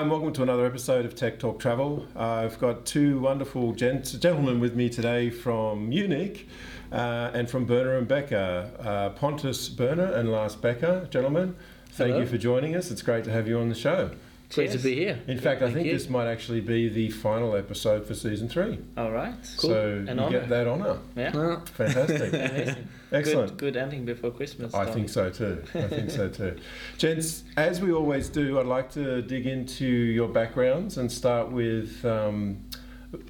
Hi, and welcome to another episode of Tech Talk Travel. Uh, I've got two wonderful gents, gentlemen with me today from Munich uh, and from Berner and Becker. Uh, Pontus Berner and Lars Becker, gentlemen, thank Hello. you for joining us. It's great to have you on the show. Great to be here. In fact, I think you. this might actually be the final episode for season three. All right. Cool. So An you honor. get that honour. Yeah. Ah, Fantastic. Excellent. Good, good ending before Christmas. I think so too. I think so too. Gents, as we always do, I'd like to dig into your backgrounds and start with. Um,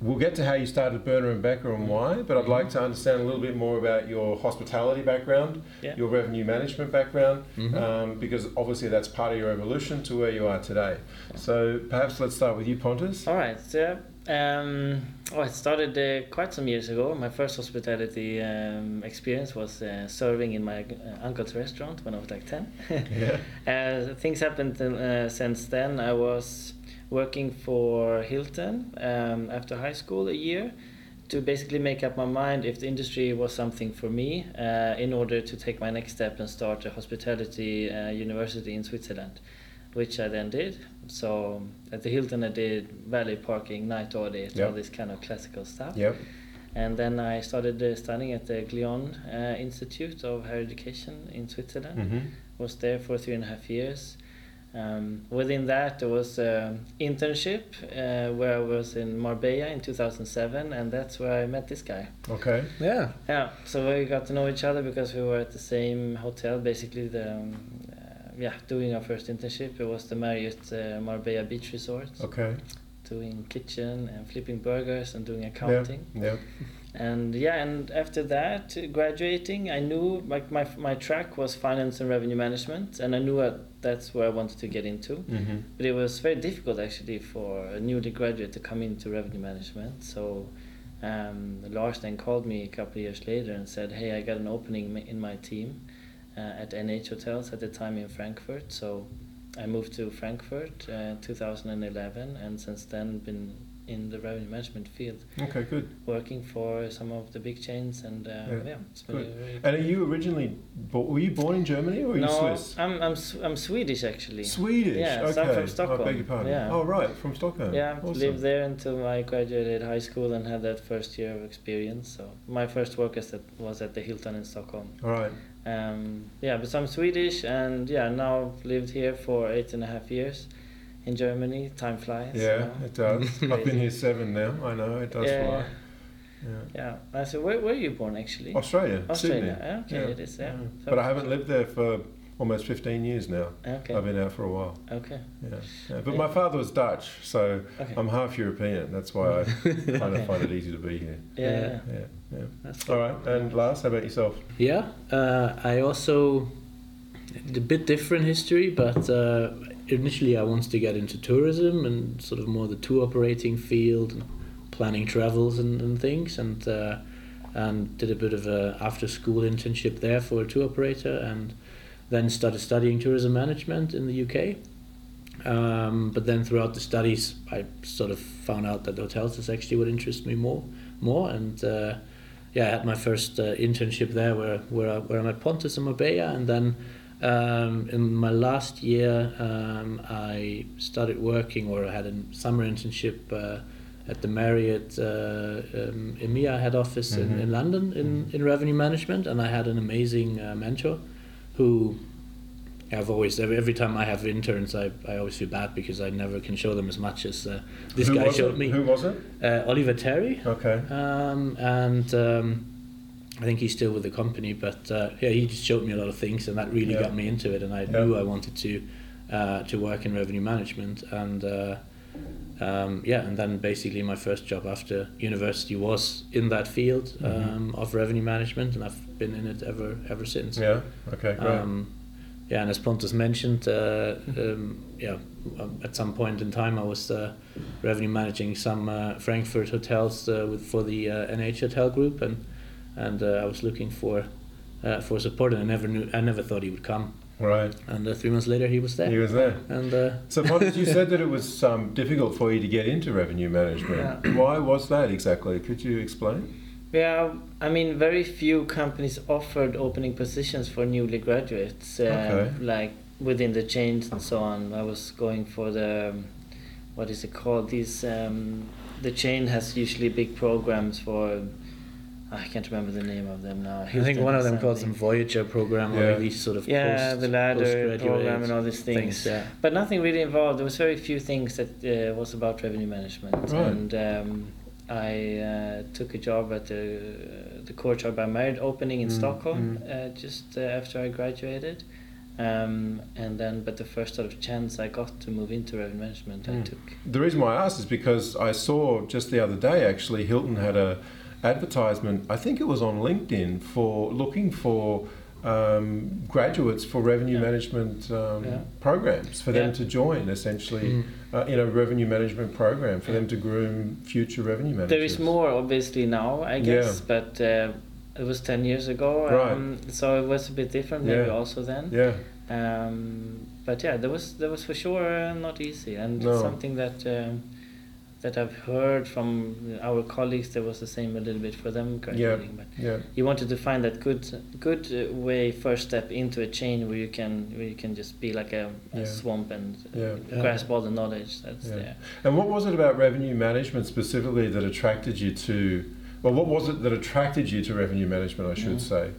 we'll get to how you started Berner and Becker and why, but I'd like to understand a little bit more about your hospitality background, Yeah. your revenue management background, mhm. um, because obviously that's part of your evolution to where you are today. So perhaps let's start with you, Pontus. All right. So, um, oh, it started uh, quite some years ago. My first hospitality um, experience was uh, serving in my uh, uncle's restaurant when I was like 10. Yeah. Uh, things happened uh, since then. I was working for Hilton um, after high school a year to basically make up my mind if the industry was something for me uh, in order to take my next step and start a hospitality uh, university in Switzerland, which I then did. So at the Hilton, I did valet parking, night audit, Yep. all this kind of classical stuff. Yep. And then I started uh, studying at the Glion uh, Institute of Higher Education in Switzerland hmm was there for three and a half years. Um, within that, there was an internship uh, where I was in Marbella in 2007, and that's where I met this guy. Okay. Yeah. Yeah, so we got to know each other because we were at the same hotel, basically the um, yeah doing our first internship. It was the Marriott uh, Marbella Beach Resort, Okay. doing kitchen and flipping burgers and doing accounting. Yeah. And yeah, and after that, graduating, I knew like my my track was finance and revenue management, and I knew that that's where I wanted to get into. hmm But it was very difficult actually for a newly graduate to come into revenue management. So um, Lars then called me a couple of years later and said, "Hey, I got an opening in my team uh, at NH Hotels at the time in Frankfurt." So I moved to Frankfurt uh, 2011, and since then been in the revenue management field Okay. Good. working for some of the big chains and uh, Yeah, yeah, it's been good. a very And are you originally? Bo- were you born in Germany or are you no, Swiss? I'm I'm I'm Swedish actually. Swedish. Yeah, okay. I'm from I Stockholm. beg your pardon. Yeah. Oh right, from Stockholm. Yeah, Awesome. lived there until I graduated high school and had that first year of experience. So my first work as that was at the Hilton in Stockholm. All right. Um, yeah, but so I'm Swedish and yeah, now I've lived here for eight and a half years in Germany. Time flies. Yeah, know. it does. I've been here seven now. I know it does Yeah, fly. Yeah. Yeah. I said, where where are you born actually? Australia, Australia. Sydney. Yeah, okay, Yeah, it is. Yeah. So- But I haven't lived there for almost 15 years now. Okay. I've been out for a while. Okay. Yeah. yeah. But Yeah. my father was Dutch, so Okay. I'm half European. That's why I kind of find it easy to be here. yeah. Yeah. yeah. Yeah. Yeah. That's All right. And Lars, how about yourself? Yeah. Uh, I also a bit different history, but uh, initially I wanted to get into tourism and sort of more the tour operating field, and planning travels and, and things, and uh, and did a bit of a after school internship there for a tour operator, and then started studying tourism management in the UK. Um, but then throughout the studies, I sort of found out that hotels is actually what interests me more, more, and uh, yeah, I had my first uh, internship there, where where I, where I met Pontus and Marbella, and then um, in my last year, um, I started working, or I had a summer internship uh, at the Marriott uh, um, EMEA head office in, Mhm. in London in, in revenue management, and I had an amazing uh, mentor, who I've always every, time I have interns, I, I always feel bad because I never can show them as much as uh, this Who guy showed it? me. Who was it? Uh, Oliver Terry, Okay. um, and um, I think he's still with the company. But uh, yeah, he just showed me a lot of things, and that really Yeah. got me into it. And I Yeah. knew I wanted to uh, to work in revenue management, and uh, um, yeah, and then basically my first job after university was in that field Mhm. um, of revenue management, and I've been in it ever ever since. Yeah. Okay. Great. Um, yeah, and as Pontus mentioned, uh, um, yeah, um, at some point in time, I was uh, revenue managing some uh, Frankfurt hotels uh, with for the uh, NH Hotel Group, and and uh, I was looking for uh, for support, and I never knew, I never thought he would come, right. and uh, three months later, he was there, He was there. and uh, So, Pontus, you said that it was um, difficult for you to get into revenue management. Why was that exactly? Could you explain? Yeah, I mean, very few companies offered opening positions for newly graduates, uh, Okay. like within the chains and so on. I was going for the um, what is it called? These um, the chain has usually big programs for. I can't remember the name of them now. I think one of them something. calls them Voyager program Yeah. or these sort of Yeah, post, the ladder program and all these things. things. Yeah. But nothing really involved. There was very few things that uh, was about revenue management. Right. And um, I uh, took a job at the the Courtyard by Marriott opening in Mm, Stockholm uh, just uh, after I graduated. Um, and then, but the first sort of chance I got to move into revenue management, I Mm. took. The reason why I asked is because I saw just the other day actually Hilton had a advertisement. I think it was on LinkedIn for looking for um, graduates for revenue Yeah. management um, Yeah. programs for them to join essentially Mm. uh, in a revenue management program for them to groom future revenue managers. There is more obviously now, I guess, but uh, it was 10 years ago. Right. Um, so it was a bit different maybe Yeah. also then. Yeah, Um, but yeah, there was there was for sure uh, not easy, and No. something that um, that I've heard from our colleagues. There was the same a little bit for them graduating, but yeah, you wanted to find that good good uh, way first step into a chain where you can where you can just be like a, a swamp and uh, Yeah. Yeah. grasp all the knowledge that's Yeah. there. And what was it about revenue management specifically that attracted you to? Well, what was it that attracted you to revenue management? I should Mm. say.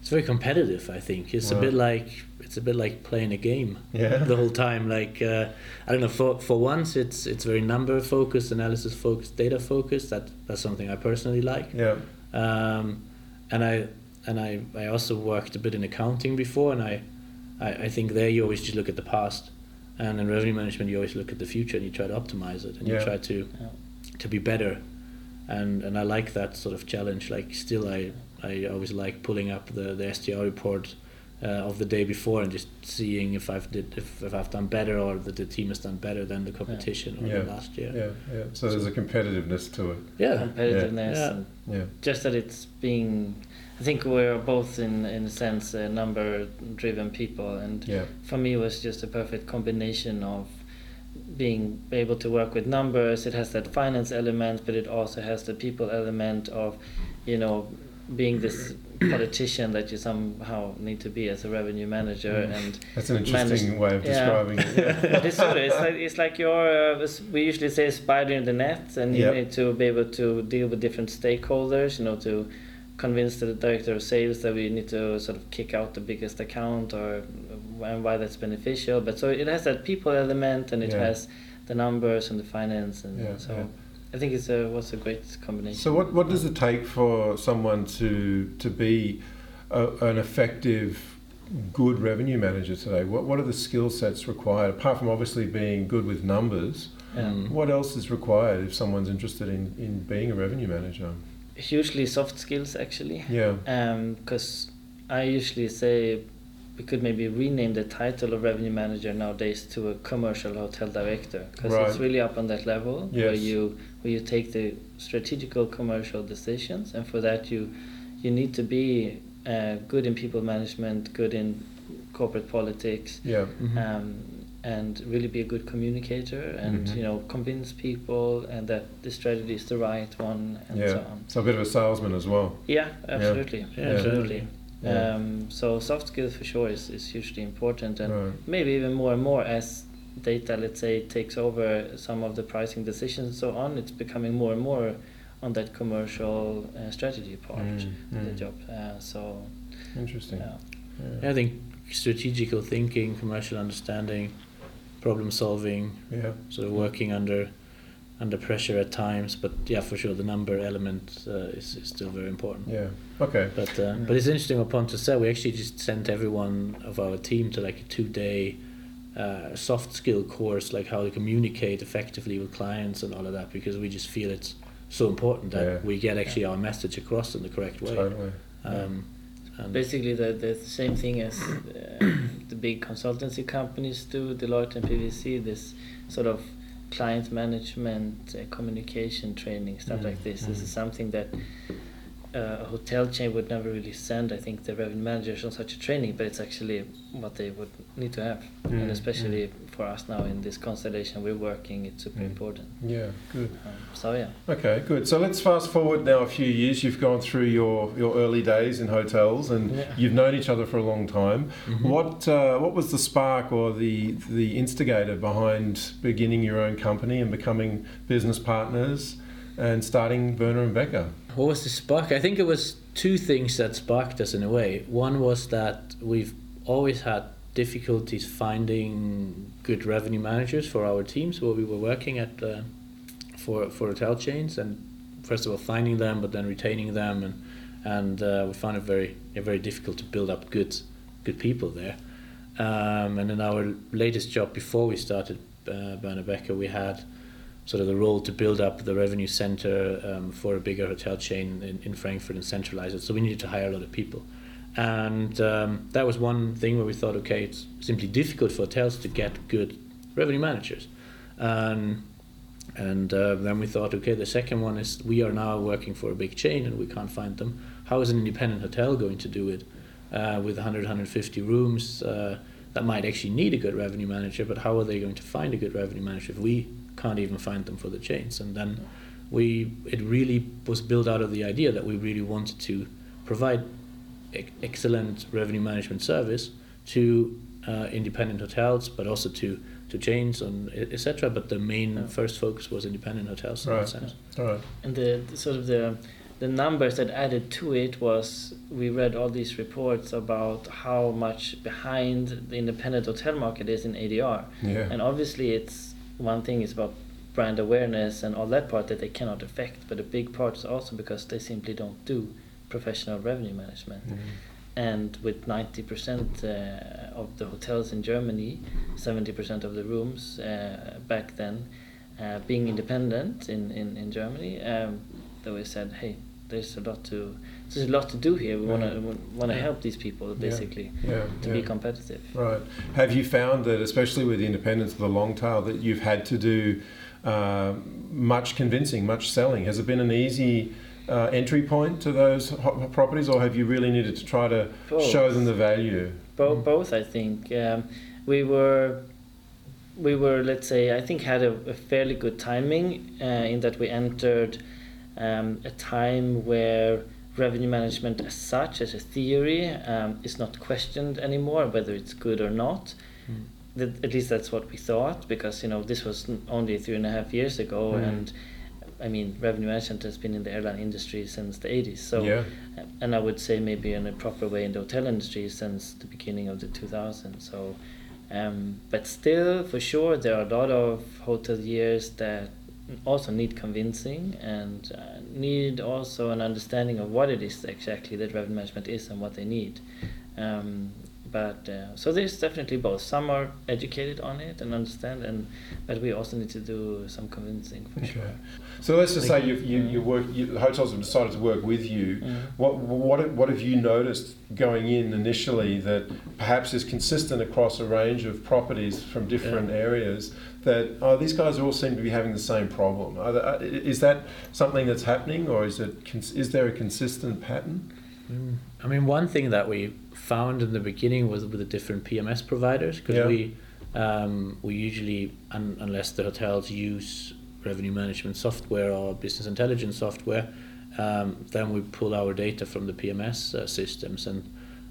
It's very competitive. I think it's Wow. a bit like it's a bit like playing a game Yeah. the whole time. Like uh, I don't know. For for once, it's it's very number focused, analysis focused, data focused. That that's something I personally like. Yeah. Um, and I and I, I also worked a bit in accounting before, and I, I I think there you always just look at the past, and in revenue management you always look at the future and you try to optimize it and Yeah. you try to Yeah. to be better, and and I like that sort of challenge. Like still, I I always like pulling up the the STR report. Uh, of the day before and just seeing if I've did if, if I've done better or that the team has done better than the competition or Yeah. the last year. Yeah, yeah. So there's a competitiveness to it. Yeah. Competitiveness Yeah. Yeah. just that it's being I think we're both in in a sense uh, number driven people and Yeah. for me it was just a perfect combination of being able to work with numbers it has that finance element but it also has the people element of you know being this politician that you somehow need to be as a revenue manager Mm. and That's an interesting Manage- way of yeah. describing it. Yeah. but it's sort of, it's like it's like you're uh, we usually say spider in the net and you Yep. need to be able to deal with different stakeholders you know to convince the director of sales that we need to sort of kick out the biggest account or and why that's beneficial but so it has that people element and it Yeah. has the numbers and the finance and Yeah, so yeah. I think it's a was a great combination So what, what does it take for someone to to be a, an effective, good revenue manager today? What what are the skill sets required apart from obviously being good with numbers? yeah. Mm. What else is required if someone's interested in, in being a revenue manager? hugely soft skills actually Yeah. because I usually say we could maybe rename the title of revenue manager nowadays to a commercial hotel director because it's really up on that level where you where you take the strategical commercial decisions and for that you you need to be uh, good in people management good in corporate politics Yeah. Mhm. um, and really be a good communicator and Mhm. you know convince people and that the strategy is the right one and Yeah. so on So a bit of a salesman as well. yeah absolutely Yeah, absolutely Yeah. Um, so soft skills for sure is, is hugely important and Right. maybe even more and more as data let's say takes over some of the pricing decisions and so on it's becoming more and more on that commercial uh, strategy part Mm, of the mm. job uh, so Interesting. yeah Yeah. I think strategical thinking, commercial understanding, problem solving, Yeah. sort of working under under pressure at times. But yeah, for sure, the number element uh, is, is still very important. Yeah. Okay. But uh, Mm. but it's interesting what Pontus said. We actually just sent everyone of our team to like a two day uh, soft skill course, like how to communicate effectively with clients and all of that, because we just feel it's so important that Yeah. we get actually our message across in the correct way. Totally. Um, and basically the, the same thing as uh, the big consultancy companies do Deloitte and PwC this sort of client management uh, communication training stuff Mm, like this. This mm. is something that uh, a hotel chain would never really send. I think the revenue managers on such a training but it's actually what they would need to have. Mm, and especially for us now in this constellation we're working. It's super Mm. important. Yeah, good. Um, so yeah. Okay, good. So let's fast forward now a few years. You've gone through your, your early days in hotels, and Yeah. you've known each other for a long time. Mhm. What uh, what was the spark or the the instigator behind beginning your own company and becoming business partners and starting Berner and Becker? What was the spark? I think it was two things that sparked us in a way. One was that we've always had difficulties finding good revenue managers for our teams where we were working at uh, for for hotel chains and first of all finding them but then retaining them and and uh, we found it very very difficult to build up good good people there um, and in our latest job before we started uh, Berner Becker we had sort of the role to build up the revenue center um, for a bigger hotel chain in, in Frankfurt and centralize it. So we needed to hire a lot of people. And um, that was one thing where we thought, okay, it's simply difficult for hotels to get good revenue managers. Um, and uh, then we thought, okay, the second one is we are now working for a big chain and we can't find them. How is an independent hotel going to do it uh, with 100, 150 rooms? Uh, that might actually need a good revenue manager, but how are they going to find a good revenue manager if we can't even find them for the chains? And then we, it really was built out of the idea that we really wanted to provide excellent revenue management service to uh, independent hotels, but also to to chains and etc. But the main Yeah. first focus was independent hotels in Right. that sense. All right. And the, the sort of the the numbers that added to it was we read all these reports about how much behind the independent hotel market is in ADR. Yeah. And obviously, it's one thing is about brand awareness and all that part that they cannot affect, but a big part is also because they simply don't do professional revenue management. Mm. And with 90% uh, of the hotels in Germany, 70% of the rooms uh, back then uh, being independent in, in, in Germany, um, they always said, hey, there's a lot to there's a lot to do here. We want to want to Yeah. help these people basically Yeah. to yeah. be competitive. Right. Have you found that, especially with the independence of the long tail, that you've had to do uh, much convincing, much selling? Has it been an easy uh, entry point to those ho- properties, or have you really needed to try to Both. show them the value? Bo- Mm. Both, I think. Um, we were, we were, let's say, I think had a, a fairly good timing uh, in that we entered um, a time where revenue management as such, as a theory, um, is not questioned anymore, whether it's good or not. Mm. That, at least that's what we thought, because you know this was only three and a half years ago, Mm. and I mean revenue management has been in the airline industry since the 80s. So yeah. and I would say maybe in a proper way in the hotel industry since the beginning of the 2000s. So, um, but still, for sure, there are a lot of hoteliers that also need convincing and uh, need also an understanding of what it is exactly that revenue management is and what they need. Um, but uh, so there's definitely both. Some are educated on it and understand, and but we also need to do some convincing for Okay. sure. So let's just say Like- you you, you work. You, hotels have decided to work with you. What what what have you noticed going in initially that perhaps is consistent across a range of properties from different areas? That oh, these guys all seem to be having the same problem. Are there, is that something that's happening, or is it cons- is there a consistent pattern? Mm. I mean, one thing that we found in the beginning was with the different PMS providers because Yeah. we um, we usually un- unless the hotels use revenue management software or business intelligence software, um, then we pull our data from the PMS uh, systems and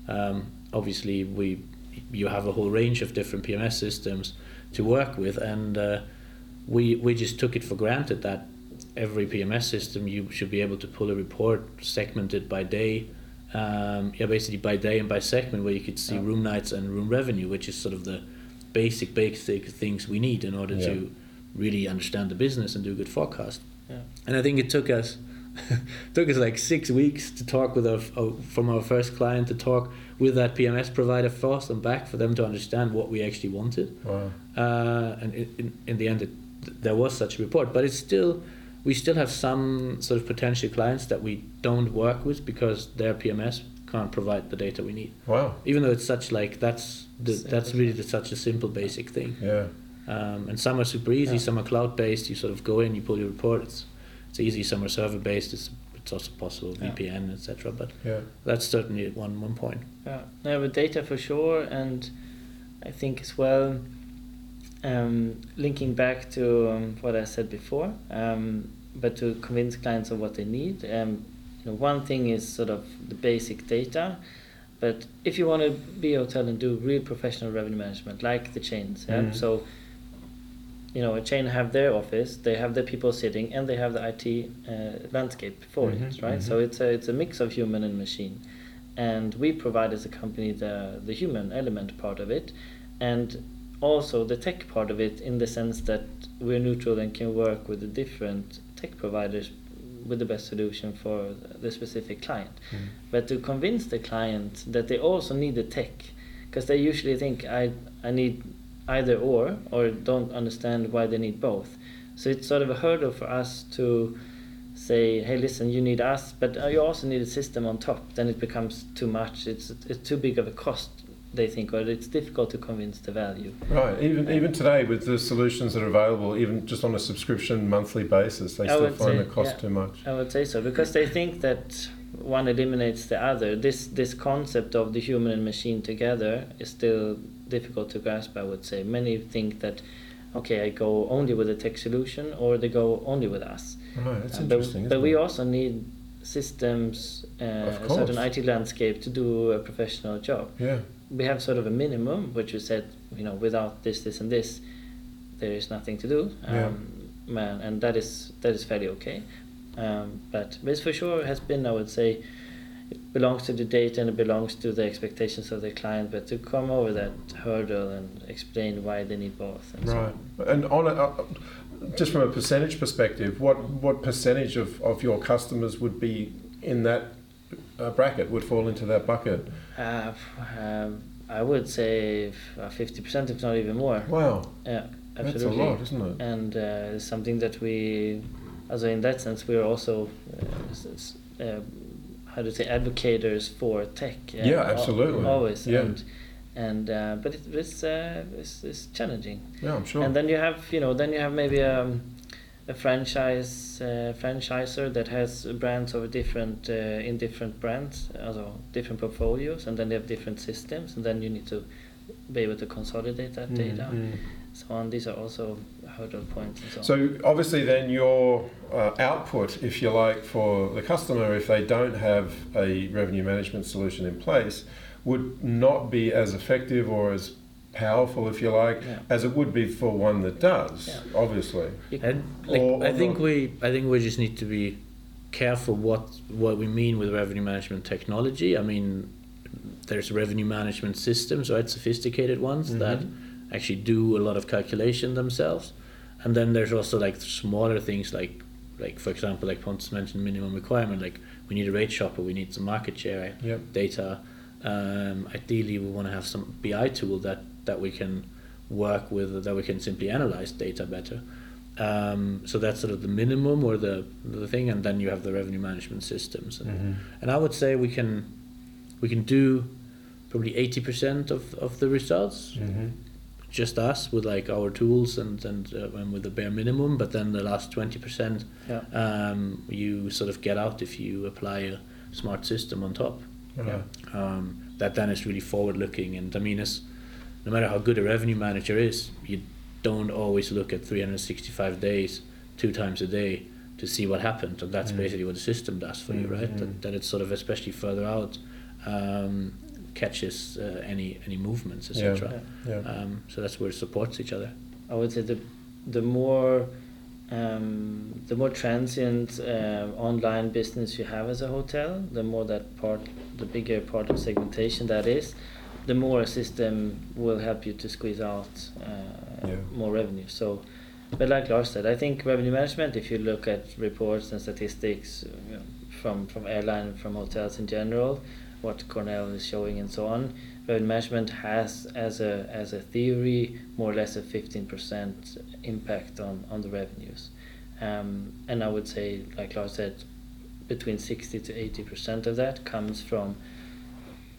um, obviously we you have a whole range of different PMS systems to work with and uh, we we just took it for granted that every PMS system you should be able to pull a report segmented by day um, yeah basically by day and by segment where you could see Yeah. room nights and room revenue which is sort of the basic basic things we need in order Yeah. to really understand the business and do a good forecast Yeah. and I think it took us took us like six weeks to talk with our from our first client to talk with that PMS provider first and back for them to understand what we actually wanted Wow. uh, and in, in, in the end it, there was such a report but it's still we still have some sort of potential clients that we don't work with because their PMS can't provide the data we need Wow. even though it's such like that's the, that's really the, such a simple basic thing Yeah. um, and some are super easy Yeah. some are cloud based you sort of go in you pull your report it's, it's easy some are server based it's, it's also possible Yeah. VPN etc but Yeah. that's certainly one one point Yeah, no, with data for sure, and I think as well, um, linking back to um, what I said before, um, but to convince clients of what they need. Um, you know, one thing is sort of the basic data, but if you want to be a hotel and do real professional revenue management, like the chains, yeah. Mhm. So, you know, a chain have their office, they have the people sitting, and they have the IT uh, landscape for it, Mhm, right? mhm. So it's a it's a mix of human and machine, and we provide as a company the the human element part of it, and also the tech part of it in the sense that we're neutral and can work with the different tech providers with the best solution for the specific client. Mm. But to convince the client that they also need the tech, because they usually think I I need either or or don't understand why they need both. So it's sort of a hurdle for us to say, hey, listen, you need us, but uh, you also need a system on top. Then it becomes too much. It's it's too big of a cost. They think, or it's difficult to convince the value. Right. Even even today with the solutions that are available, even just on a subscription monthly basis, they I still find say, the cost yeah. too much. I would say so because they think that one eliminates the other. This this concept of the human and machine together is still difficult to grasp. I would say many think that okay, I go only with a tech solution, or they go only with us. Right. That's Uh, interesting. but we also need systems, uh, a certain. IT landscape to do a professional job. yeah. We have sort of a minimum, which you said, you know, without this, this, and this, there is nothing to do. Yeah. Um, man, and that is that is fairly okay. Um, but this for sure has been, I would say, it belongs to the data and it belongs to the expectations of the client. But to come over that hurdle and explain why they need both. And so Right. on. And on a, uh, just from a percentage perspective, what what percentage of, of your customers would be in that uh, bracket? Would fall into that bucket? Uh, um, I would say fifty percent, if not even more. Wow. Yeah, That's a absolutely. lot, isn't it? And uh, it's something that we, also in that sense, we are also, uh, uh, how to say, advocates for tech. uh, Yeah, absolutely. Always. Yeah. And and uh, but it, it's, uh, it's it's challenging. Yeah, I'm sure. And then you have you know then you have maybe um, a franchise uh, franchiser that has brands of different uh, in different brands, also different portfolios, and then they have different systems, and then you need to be able to consolidate that Mm, data. mm. So on, these are also hurdle points and so on. So obviously, then your uh, output, if you like, for the customer, if they don't have a revenue management solution in place, would not be as effective or as powerful, if you like, Yeah. as it would be for one that does. Yeah. Obviously. And like, Or- I think not. we I think we just need to be careful what what we mean with revenue management technology. I mean, there's revenue management systems, right? Sophisticated ones that Mhm. actually do a lot of calculation themselves, and then there's also like smaller things like like for example, like Pontus mentioned, minimum requirement. Like we need a rate shopper, we need some market share Yep. data. Um, ideally, we want to have some BI tool that that we can work with, that we can simply analyze data better. Um, so that's sort of the minimum or the the thing, and then you have the revenue management systems. And, Mhm. and I would say we can we can do probably eighty percent of, of the results Mhm. just us with like our tools and and, uh, and with the bare minimum. But then the last twenty percent, Yeah. um, you sort of get out if you apply a smart system on top. Right. Um, that then is really forward looking, and I mean, it's, no matter how good a revenue manager is, you don't always look at 365 days, two times a day, to see what happened, and that's Mm. basically what the system does for you, right? Mhm. That, that it's sort of especially further out, um, catches uh, any any movements, Yeah. etc. Yeah. Um, so that's where it supports each other. I would say the the more um, the more transient uh, online business you have as a hotel, the more that part, the bigger part of segmentation that is, the more a system will help you to squeeze out uh, Yeah. more revenue. So, but like Lars said, I think revenue management. If you look at reports and statistics uh, you know, from from airline from hotels in general, what Cornell is showing and so on, revenue management has as a as a theory more or less a 15% impact on on the revenues um, and I would say like Lars said between 60 to 80% of that comes from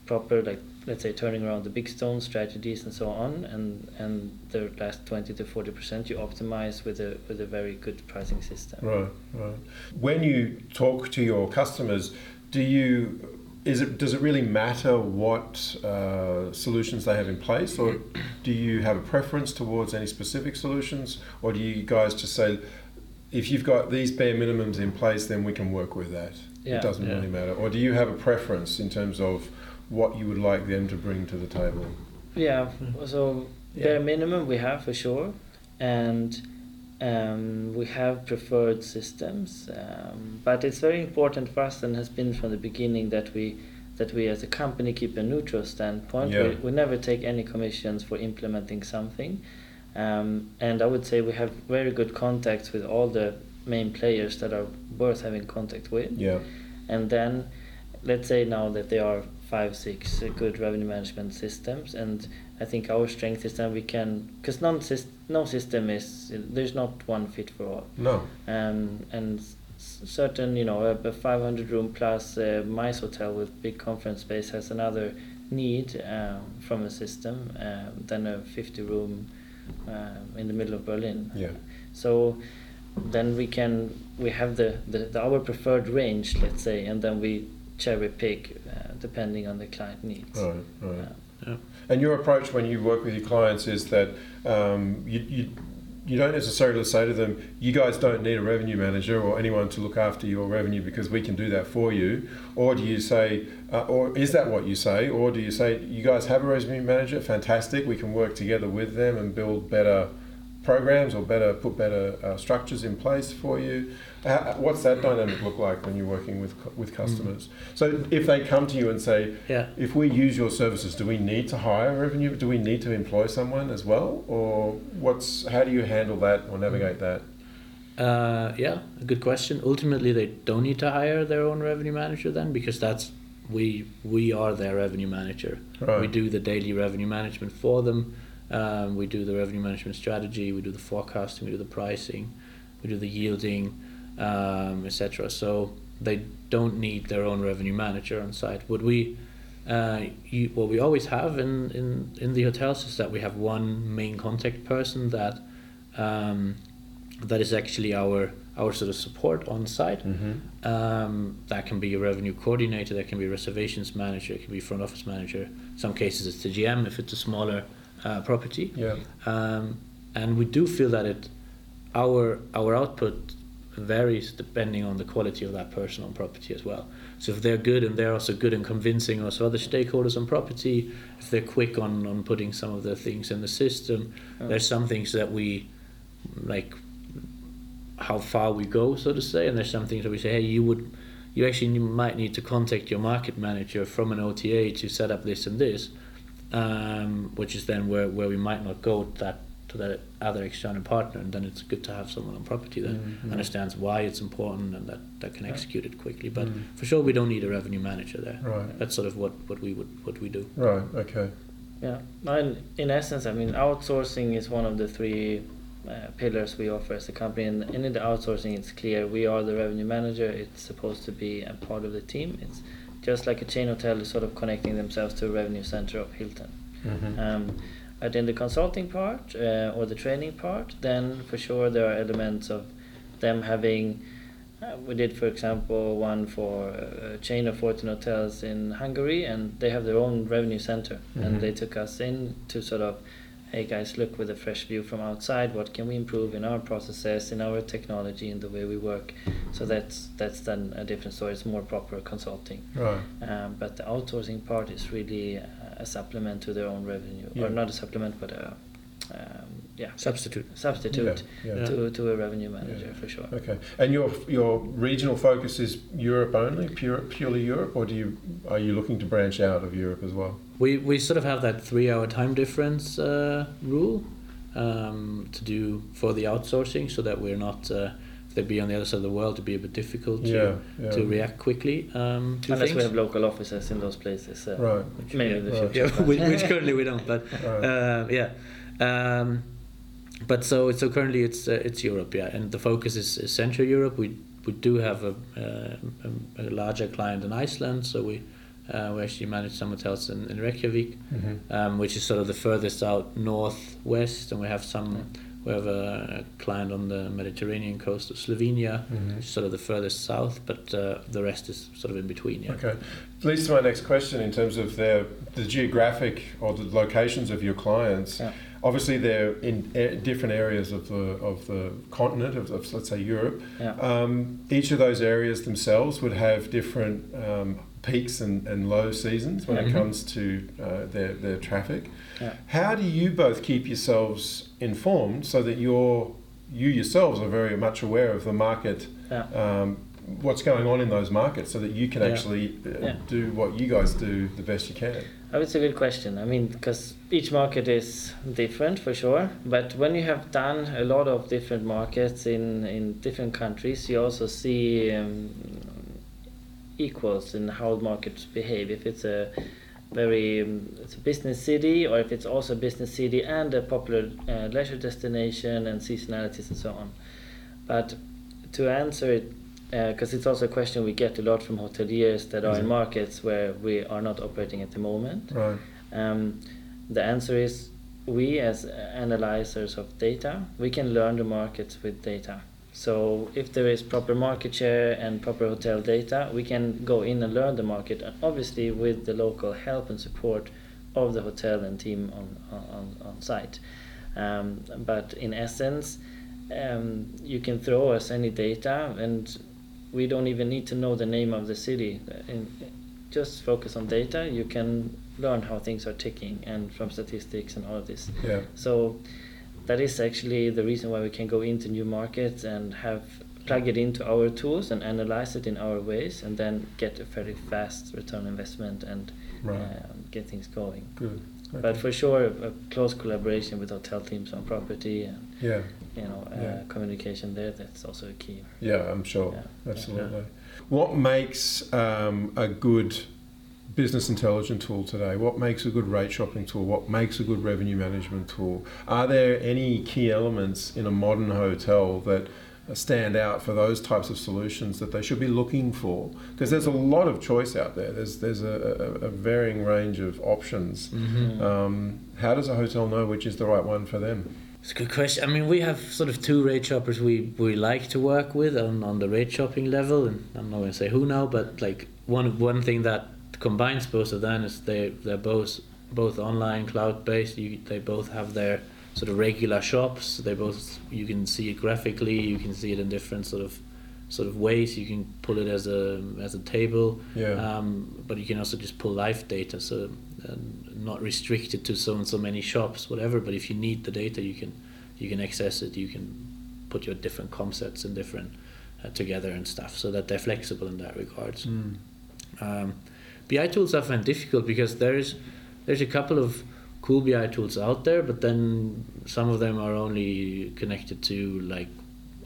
proper like let's say turning around the big stone strategies and so on and and the last 20 to 40% you optimize with a with a very good pricing system Right, right. When you talk to your customers, do you is it does it really matter what uh, solutions they have in place, or do you have a preference towards any specific solutions, or do you guys just say, if you've got these bare minimums in place, then we can work with that? Yeah. It doesn't Yeah. really matter, or do you have a preference in terms of what you would like them to bring to the table? Yeah. So Yeah. bare minimum we have for sure, and um, we have preferred systems. Um, but it's very important for us and has been from the beginning that we that we as a company keep a neutral standpoint. Yeah. We, we never take any commissions for implementing something. Um, and I would say we have very good contacts with all the main players that are worth having contact with. Yeah, And then, let's say now that they are five, six uh, good revenue management systems, and I think our strength is that we can, because non no system is there's not one fit for all. no, Um, and s- certain, you know, a, a 500 room plus uh, MICE hotel with big conference space has another need um, from a system um, than a 50 room um, in the middle of Berlin. yeah, So then we can we have the, the, the our preferred range, let's say, and then we cherry pick uh, depending on the client needs. right, right. Uh, Yeah. And your approach when you work with your clients is that um, you, you you don't necessarily say to them, "You guys don't need a revenue manager or anyone to look after your revenue because we can do that for you," or do you say, uh, or is that what you say, or do you say, "You guys have a revenue manager, fantastic, we can work together with them and build better programs or better put better uh, structures in place for you." Uh, what's that dynamic look like when you're working with with customers? So if they come to you and say, Yeah. if we use your services, do we need to hire revenue? Do we need to employ someone as well, or what's how do you handle that or navigate that? Uh, yeah, a good question. Ultimately, they don't need to hire their own revenue manager then, because that's we we are their revenue manager. Right. We do the daily revenue management for them. Um, we do the revenue management strategy. We do the forecasting. We do the pricing. We do the yielding, um, etc. So they don't need their own revenue manager on site. What we uh, you, what we always have in, in, in the hotels is that we have one main contact person that um, that is actually our our sort of support on site. Mm-hmm. Um, that can be a revenue coordinator, that can be a reservations manager, it can be front office manager. In Some cases it's the GM if it's a smaller uh, property. Yeah. Um, and we do feel that it our our output varies depending on the quality of that person on property as well. So if they're good and they're also good in convincing us other stakeholders on property, if they're quick on, on putting some of the things in the system, Oh. there's some things that we like how far we go, so to say, and there's some things that we say, hey, you would you actually might need to contact your market manager from an OTA to set up this and this, um, which is then where, where we might not go that to that other external partner, and then it's good to have someone on property that Mhm. understands why it's important and that, that can Yeah. execute it quickly. But Mm. for sure, we don't need a revenue manager there. Right. That's sort of what, what we would what we do. Right. Okay. Yeah, and in essence, I mean, outsourcing is one of the three uh, pillars we offer as a company, and, and in the outsourcing, it's clear we are the revenue manager. It's supposed to be a part of the team. It's just like a chain hotel is sort of connecting themselves to a revenue center of Hilton. Mm-hmm. Um, but in the consulting part uh, or the training part, then for sure there are elements of them having. Uh, we did, for example, one for a chain of 14 hotels in Hungary, and they have their own revenue center. Mhm. And they took us in to sort of, hey guys, look with a fresh view from outside. What can we improve in our processes, in our technology, in the way we work? So that's that's then a different story. It's more proper consulting. Right. Um, but the outsourcing part is really a, a supplement to their own revenue, Yeah. or not a supplement, but a um, yeah Substitute. substitute Yeah. yeah. to, to a revenue manager Yeah. for sure. Okay. And your your regional focus is Europe only, pure, purely Europe, or do you are you looking to branch out of Europe as well? We, we sort of have that three hour time difference uh, rule um, to do for the outsourcing so that we're not, uh, if they be on the other side of the world, to be a bit difficult to, Yeah. yeah. to react quickly um, to Unless things. we have local offices in those places. Uh, Right. Maybe in the Right. future. yeah, which, which currently we don't, but Right. uh, yeah. Um, but so so currently it's uh, it's Europe, yeah, and the focus is, is Central Europe. We we do have a, uh, a, a larger client in Iceland, so we uh, we actually manage some hotels in, in Reykjavik, Mhm. um, which is sort of the furthest out northwest, and we have some we have a client on the Mediterranean coast of Slovenia, Mhm. which is sort of the furthest south, but uh, the rest is sort of in between. Yeah. Okay. Leads to my next question in terms of their the geographic or the locations of your clients. Yeah. Obviously, they're in a- different areas of the of the continent of, of let's say Europe. Yeah. Um, each of those areas themselves would have different um, peaks and, and low seasons when Mhm. it comes to uh, their their traffic. Yeah. How do you both keep yourselves informed so that you're you yourselves are very much aware of the market Yeah. um, what's going on in those markets so that you can Yeah. actually uh, do what you guys do the best you can. Oh, it's a good question. I mean, because each market is different for sure. But when you have done a lot of different markets in, in different countries, you also see um, equals in how markets behave. If it's a very um, it's a business city, or if it's also a business city and a popular uh, leisure destination and seasonalities and so on. But to answer it, because it's also a question we get a lot from hoteliers that are Is in markets where we are not operating at the moment. Right. Um, the answer is we as analyzers of data, we can learn the markets with data. So if there is proper market share and proper hotel data, we can go in and learn the market, and obviously with the local help and support of the hotel and team on on, on site. Um, but in essence, um, you can throw us any data, and we don't even need to know the name of the city. In, just focus on data. You can learn how things are ticking, and from statistics and all of this. Yeah. So that is actually the reason why we can go into new markets and have plug it into our tools and analyze it in our ways, and then get a very fast return investment and Right. um, get things going. Good. But for sure, a close collaboration with hotel teams on property and yeah. you know uh, Yeah. communication there. That's also a key. Yeah, I'm sure. Yeah. Absolutely. What makes um, a good business intelligence tool today? What makes a good rate shopping tool? What makes a good revenue management tool? Are there any key elements in a modern hotel that stand out for those types of solutions that they should be looking for? Because there's a lot of choice out there. There's there's a, a, a varying range of options. Mm-hmm. Um, how does a hotel know which is the right one for them? It's a good question. I mean, we have sort of two rate shoppers we, we like to work with on, on the rate shopping level, and I'm not going to say who now, but like one one thing that combines both of them is they they're both both online cloud based. You they both have their sort of regular shops. They both you can see it graphically. You can see it in different sort of sort of ways. You can pull it as a as a table. Yeah. Um, but you can also just pull live data, so uh, not restricted to so and so many shops, whatever. But if you need the data, you can you can access it. You can put your different comp sets and different uh, together and stuff, so that they're flexible in that regards. Mm. Um, BI tools I find difficult because there's there's a couple of cool BI tools out there, but then some of them are only connected to like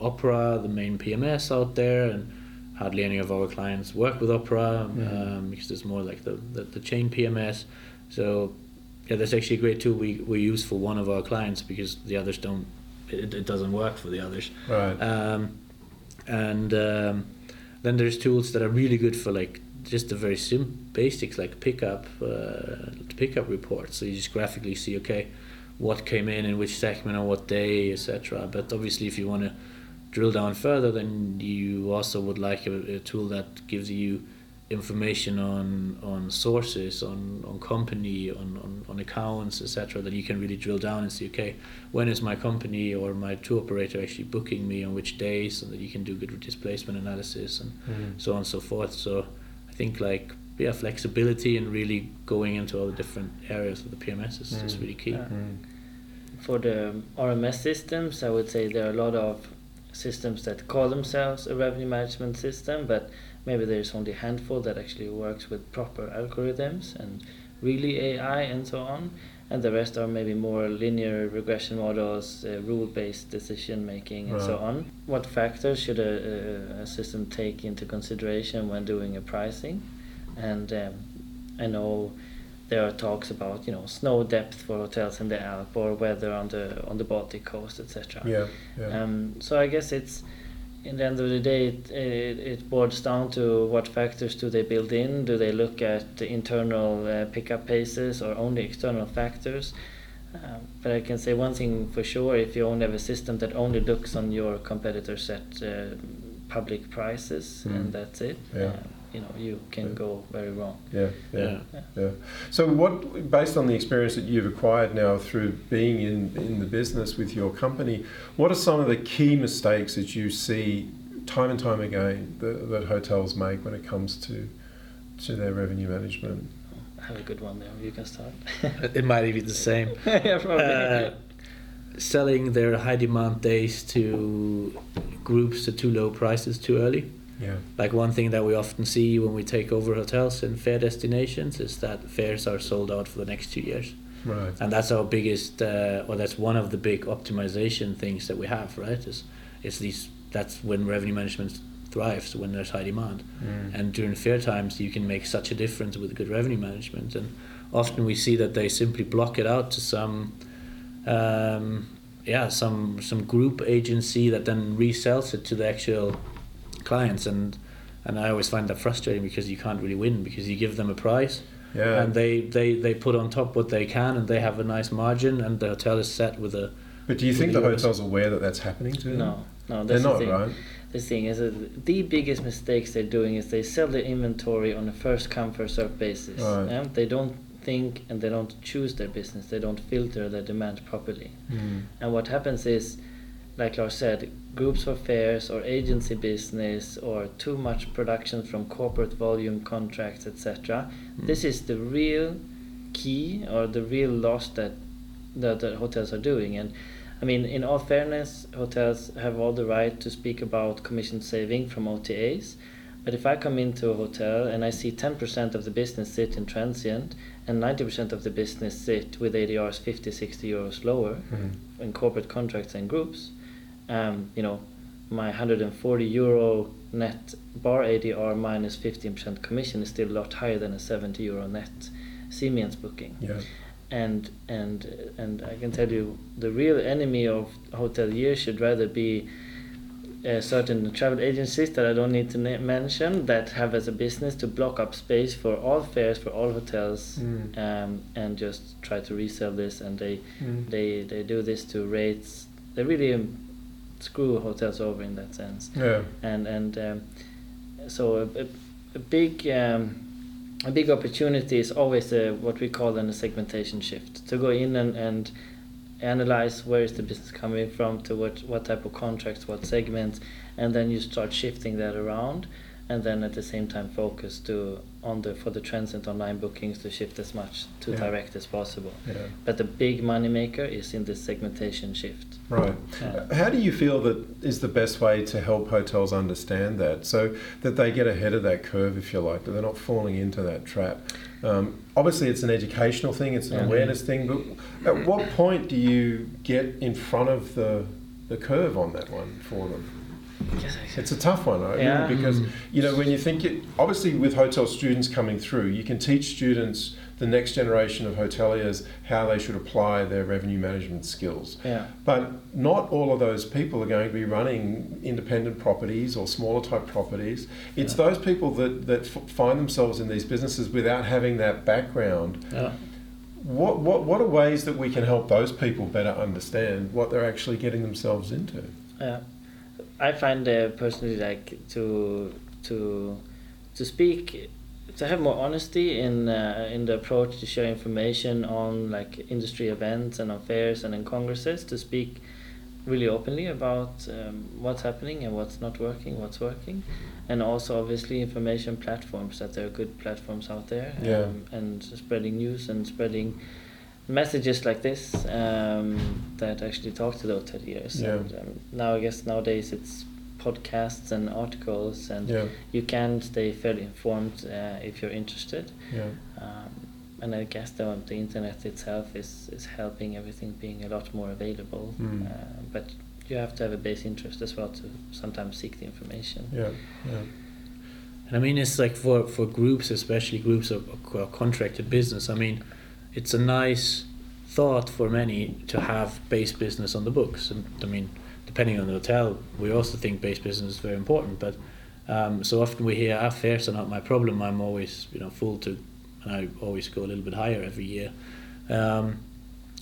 Opera, the main PMS out there, and hardly any of our clients work with Opera Mhm. um, because it's more like the, the, the chain PMS. So yeah, that's actually a great tool we, we use for one of our clients because the others don't. It, it doesn't work for the others. Right. Um, and um, then there's tools that are really good for like just the very sim basics like pickup uh, pickup reports. So you just graphically see okay, what came in in which segment on what day, etc. But obviously, if you want to drill down further, then you also would like a, a tool that gives you information on on sources, on on company, on on, on accounts, etc. That you can really drill down and see okay, when is my company or my tour operator actually booking me on which days, so that you can do good displacement analysis and Mm. so on and so forth. So I think like yeah, flexibility and really going into all the different areas of the PMS is, is Mm. really key. Yeah. Mm. For the RMS systems, I would say there are a lot of systems that call themselves a revenue management system, but maybe there's only a handful that actually works with proper algorithms and really AI and so on. And the rest are maybe more linear regression models, uh, rule-based decision making, and so on. What factors should a, a, system take into consideration when doing a pricing? And um, I know there are talks about you know snow depth for hotels in the Alp or weather on the on the Baltic coast, etc. Yeah. Yeah. Um, so I guess it's in the end of the day it, it, it boils down to what factors do they build in? Do they look at the internal uh, pickup paces or only external factors? Um, but I can say one thing for sure: if you only have a system that only looks on your competitor set uh, public prices Mm. and that's it, Yeah. You know, you can Yeah. go very wrong. Yeah, yeah, Yeah. yeah. So, what, based on the experience that you've acquired now through being in, in the business with your company, what are some of the key mistakes that you see time and time again that, that hotels make when it comes to to their revenue management? I have a good one there. You can start. It might even be the same. yeah, probably. Uh, selling their high demand days to groups at too low prices too early. Yeah, Like one thing that we often see when we take over hotels in fair destinations is that fares are sold out for the next two years, right. and that's our biggest, uh, or that's one of the big optimization things that we have, right? Is is these that's when revenue management thrives when there's high demand, Mm. and during fair times you can make such a difference with good revenue management, and often we see that they simply block it out to some, um, yeah, some some group agency that then resells it to the actual clients and and I always find that frustrating because you can't really win because you give them a price yeah. and they, they, they put on top what they can and they have a nice margin and the hotel is set with a but do you think the with yours. hotel's aware that that's happening to them? no, no, they're that's not, the thing. right? The thing is that the biggest mistakes they're doing is they sell the inventory on a first come first served basis. Right. Yeah? They don't think and they don't choose their business. They don't filter their demand properly. Mm. And what happens is, like Lars said, groups for fairs or agency business or too much production from corporate volume contracts, etc. Mm. This is the real key or the real loss that that the hotels are doing. And I mean, in all fairness, hotels have all the right to speak about commission saving from OTAs. But if I come into a hotel and I see 10% of the business sit in transient and 90% of the business sit with ADRs 50, 60 euros lower Mm. in corporate contracts and groups, um, you know, my 140 euro net bar ADR minus 15% commission is still a lot higher than a 70 euro net Siemens booking Yeah. and and and I can tell you the real enemy of hoteliers should rather be uh, certain travel agencies that I don't need to na- mention that have as a business to block up space for all fares for all hotels Mm. um, and just try to resell this and they Mm. they they do this to rates they really screw hotels over in that sense. Yeah. and and um, so a, a, big um, a big opportunity is always a, what we call then a segmentation shift. To go in and, and analyze where is the business coming from to what what type of contracts what segments and then you start shifting that around and then at the same time focus to on the for the transient online bookings to shift as much to Yeah. direct as possible Yeah. but the big money maker is in this segmentation shift Right. Yeah. How do you feel that is the best way to help hotels understand that so that they get ahead of that curve, if you like, that they're not falling into that trap? Um, obviously, it's an educational thing, it's an Yeah. awareness thing, but at what point do you get in front of the, the curve on that one for them? It's a tough one? Yeah. Because, you know, when you think it, obviously with hotel students coming through, you can teach students, the next generation of hoteliers, how they should apply their revenue management skills. yeah But not all of those people are going to be running independent properties or smaller type properties. It's Yeah. those people that, that f- find themselves in these businesses without having that background. yeah. What, what, what are ways that we can help those people better understand what they're actually getting themselves into? Yeah, I find uh, personally like to to to speak to have more honesty in uh, in the approach to share information on like industry events and on fairs and in congresses to speak really openly about um, what's happening and what's not working, what's working, and also obviously information platforms that there are good platforms out there um, Yeah. and spreading news and spreading messages like this um, that actually talk to the hoteliers. Yeah. And um, now I guess nowadays it's podcasts and articles, and Yeah, you can stay fairly informed uh, if you're interested. yeah, Um, and I guess the, the internet itself is, is helping everything being a lot more available. Mm. Uh, but you have to have a base interest as well to sometimes seek the information. yeah, yeah. And I mean, it's like for, for groups, especially groups of, of contracted business. I mean, it's a nice thought for many to have base business on the books. And I mean, depending on the hotel, we also think base business is very important. But um, so often we hear, "Ah, fares are not my problem. I'm always, you know, full to, and I always go a little bit higher every year." Um,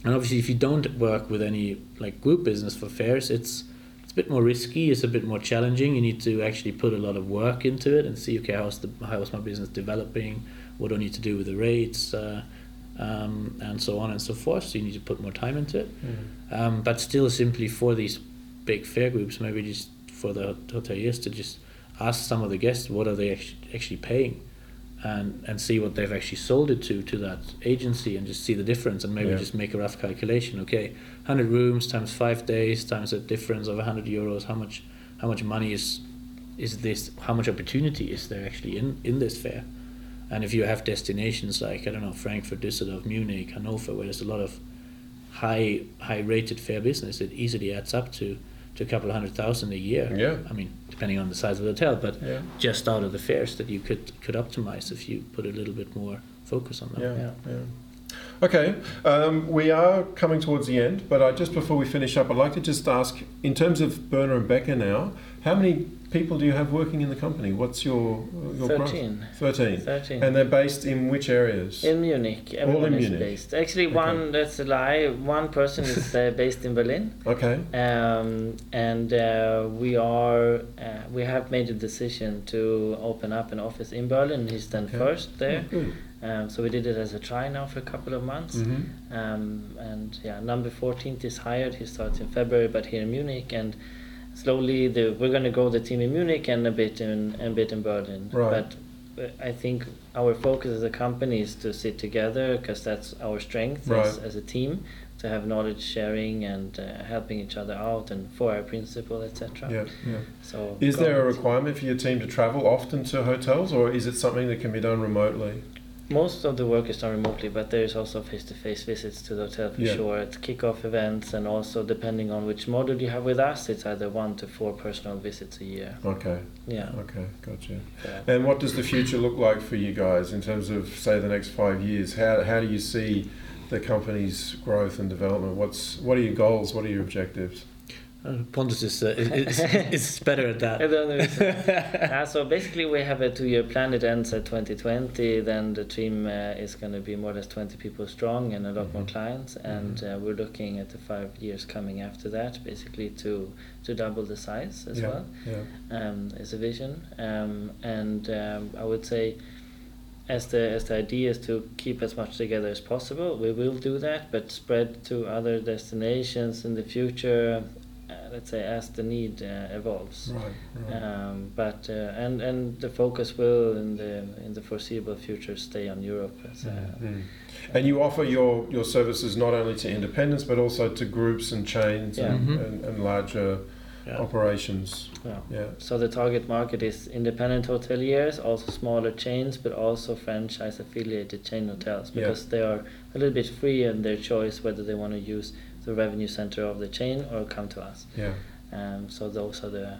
and obviously, if you don't work with any like group business for fairs, it's it's a bit more risky. It's a bit more challenging. You need to actually put a lot of work into it and see, okay, how's the how's my business developing? What do I need to do with the rates? Uh, um, and so on and so forth. So you need to put more time into it. Mm. Um, but still, simply for these big fair groups, maybe just for the hoteliers to just ask some of the guests what are they actually, actually paying, and and see what they've actually sold it to to that agency, and just see the difference, and maybe Yeah. just make a rough calculation. Okay, hundred rooms times five days times a difference of hundred euros. How much how much money is is this? How much opportunity is there actually in in this fair? And if you have destinations like I don't know Frankfurt, Düsseldorf, Munich, Hanover, where there's a lot of high high rated fair business, it easily adds up to to a couple of hundred thousand a year. Yeah. I mean, depending on the size of the hotel, but Yeah. just out of the fairs that you could could optimize if you put a little bit more focus on them. Yeah, yeah. Okay, um, we are coming towards the end, but I, just before we finish up, I'd like to just ask, in terms of Berner and Becker now, how many people do you have working in the company? What's your your growth? 13. Thirteen. 13. And they're based in which areas? in Munich, All in Munich. based. Actually, Okay. one that's a lie. One person is uh, based in Berlin, okay. um, and uh, we are uh, we have made a decision to open up an office in Berlin. He's done Okay. first there, Oh, um, so we did it as a try now for a couple of months. Mhm. Um, and yeah, number 14th is hired. He starts in February, but here in Munich, and slowly the, we're going to grow the team in Munich and a bit in a bit in Berlin. Right. But uh, I think our focus as a company is to sit together because that's our strength as, Right. as a team to have knowledge sharing and uh, helping each other out and for our principle, etc. Yeah, yeah. So Is there a requirement for your team to travel often to hotels, or is it something that can be done remotely? Most of the work is done remotely, but there is also face-to-face visits to the hotel for Yeah. sure. At kickoff events, and also depending on which model you have with us, it's either one to four personal visits a year. Okay, Yeah. okay, gotcha. yeah. And what does the future look like for you guys in terms of, say, the next five years? How, how do you see the company's growth and development? What's what are your goals? What are your objectives? Pontus is, uh, is, is, better at that. uh, so basically, we have a two-year plan. It ends at 2020. Then the team uh, is going to be more or less 20 people strong and a lot more Mhm. clients. And uh, we're looking at the five years coming after that, basically to to double the size as yeah, well. yeah, um, is a vision, um, and um, I would say, as the as the idea is to keep as much together as possible, we will do that, but spread to other destinations in the future. Let's say as the need uh, evolves. right, right. Um, but uh, and and the focus will in the in the foreseeable future stay on Europe. As, uh, Mm. And you offer your, your services not only to independents but also to groups and chains Yeah. and, Mhm. and, and larger Yeah. operations. yeah. Yeah. So the target market is independent hoteliers, also smaller chains, but also franchise affiliated chain hotels Yeah. because they are a little bit free in their choice whether they want to use the revenue center of the chain or come to us. Yeah. Um, so those are the uh,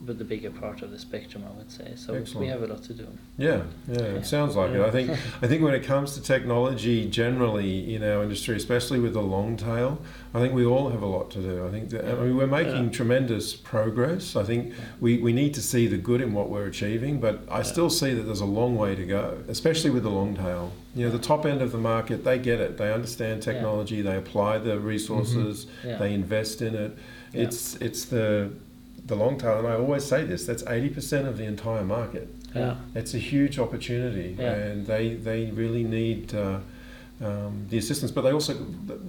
but the bigger part of the spectrum, I would say. So Excellent. we have a lot to do. Yeah, yeah, it sounds like it. I think I think when it comes to technology generally in our industry, especially with the long tail, I think we all have a lot to do. I think that, I mean we're making Yeah. tremendous progress. I think we, we need to see the good in what we're achieving, but I still see that there's a long way to go, especially with the long tail. You know, the top end of the market, they get it. They understand Yeah. technology, they apply the resources, Yeah. they invest in it. Yeah. It's it's the the long tail, and I always say this, that's 80% of the entire market Yeah. it's a huge opportunity, Yeah. and they they really need uh, um, the assistance. But they also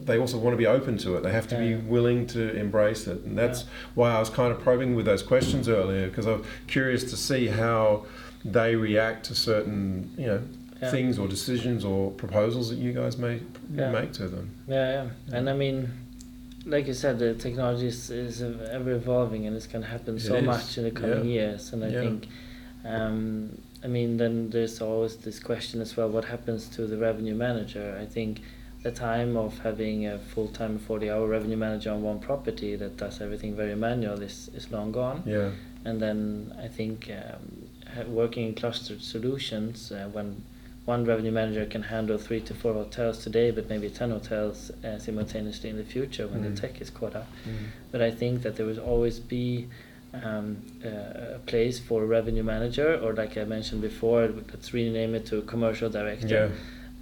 they also want to be open to it. They have to Yeah. be willing to embrace it, and that's why I was kind of probing with those questions earlier because I'm curious to see how they react to certain you know Yeah. things or decisions or proposals that you guys may Yeah. make to them. Yeah, yeah. And I mean, like you said, the technology is, is ever evolving and it's going to happen It so is, much in the coming years. And I think, um, I mean, then there's always this question as well what happens to the revenue manager? I think the time of having a full time 40 hour revenue manager on one property that does everything very manual is, is long gone. Yeah, And then I think um, working in clustered solutions, uh, when one revenue manager can handle three to four hotels today, but maybe 10 hotels uh, simultaneously in the future when Mm. the tech is caught up. But I think that there will always be um, uh, a place for a revenue manager, or like I mentioned before, let's rename it to commercial director. yeah,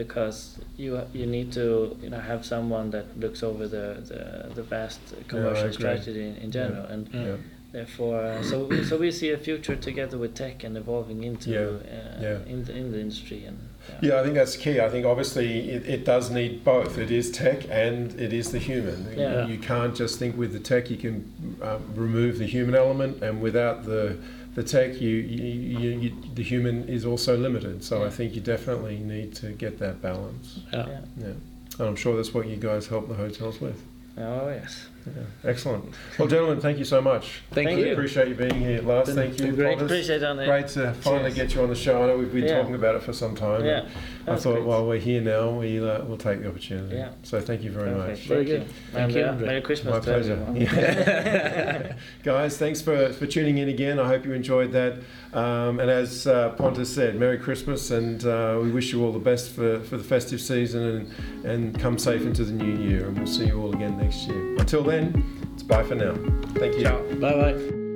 because you you need to you know have someone that looks over the the, the vast commercial agree. strategy in, in general and Yeah. Yeah. Therefore uh, so we, so we see a future together with tech and evolving into Yeah, uh, yeah. in the in the industry and Yeah, I think that's key. I think obviously it, it does need both. It is tech and it is the human. Yeah. You, you can't just think with the tech you can um, remove the human element, and without the the tech, you, you, you, you the human is also limited. So I think you definitely need to get that balance. Yeah. yeah. Yeah, and I'm sure that's what you guys help the hotels with. oh yes Yeah. Excellent. Well, gentlemen, thank you so much. Thank, Thank you. you. Appreciate you being here. Lars, Been- thank you. great. Appreciate it Great to finally Cheers. get you on the show. I know we've been Yeah. talking about it for some time. yeah I thought great. while we're here now, we'll, uh, we'll take the opportunity. Yeah. So thank you very Perfect. much. Very Thank good. you. Thank and, you, uh, Merry Christmas My pleasure. everyone. Guys, thanks for, for tuning in again. I hope you enjoyed that. Um, and as uh, Pontus said, Merry Christmas and uh, we wish you all the best for, for the festive season and, and come safe into the new year. And we'll see you all again next year. Until then, it's bye for now. Thank you. Ciao. Bye bye.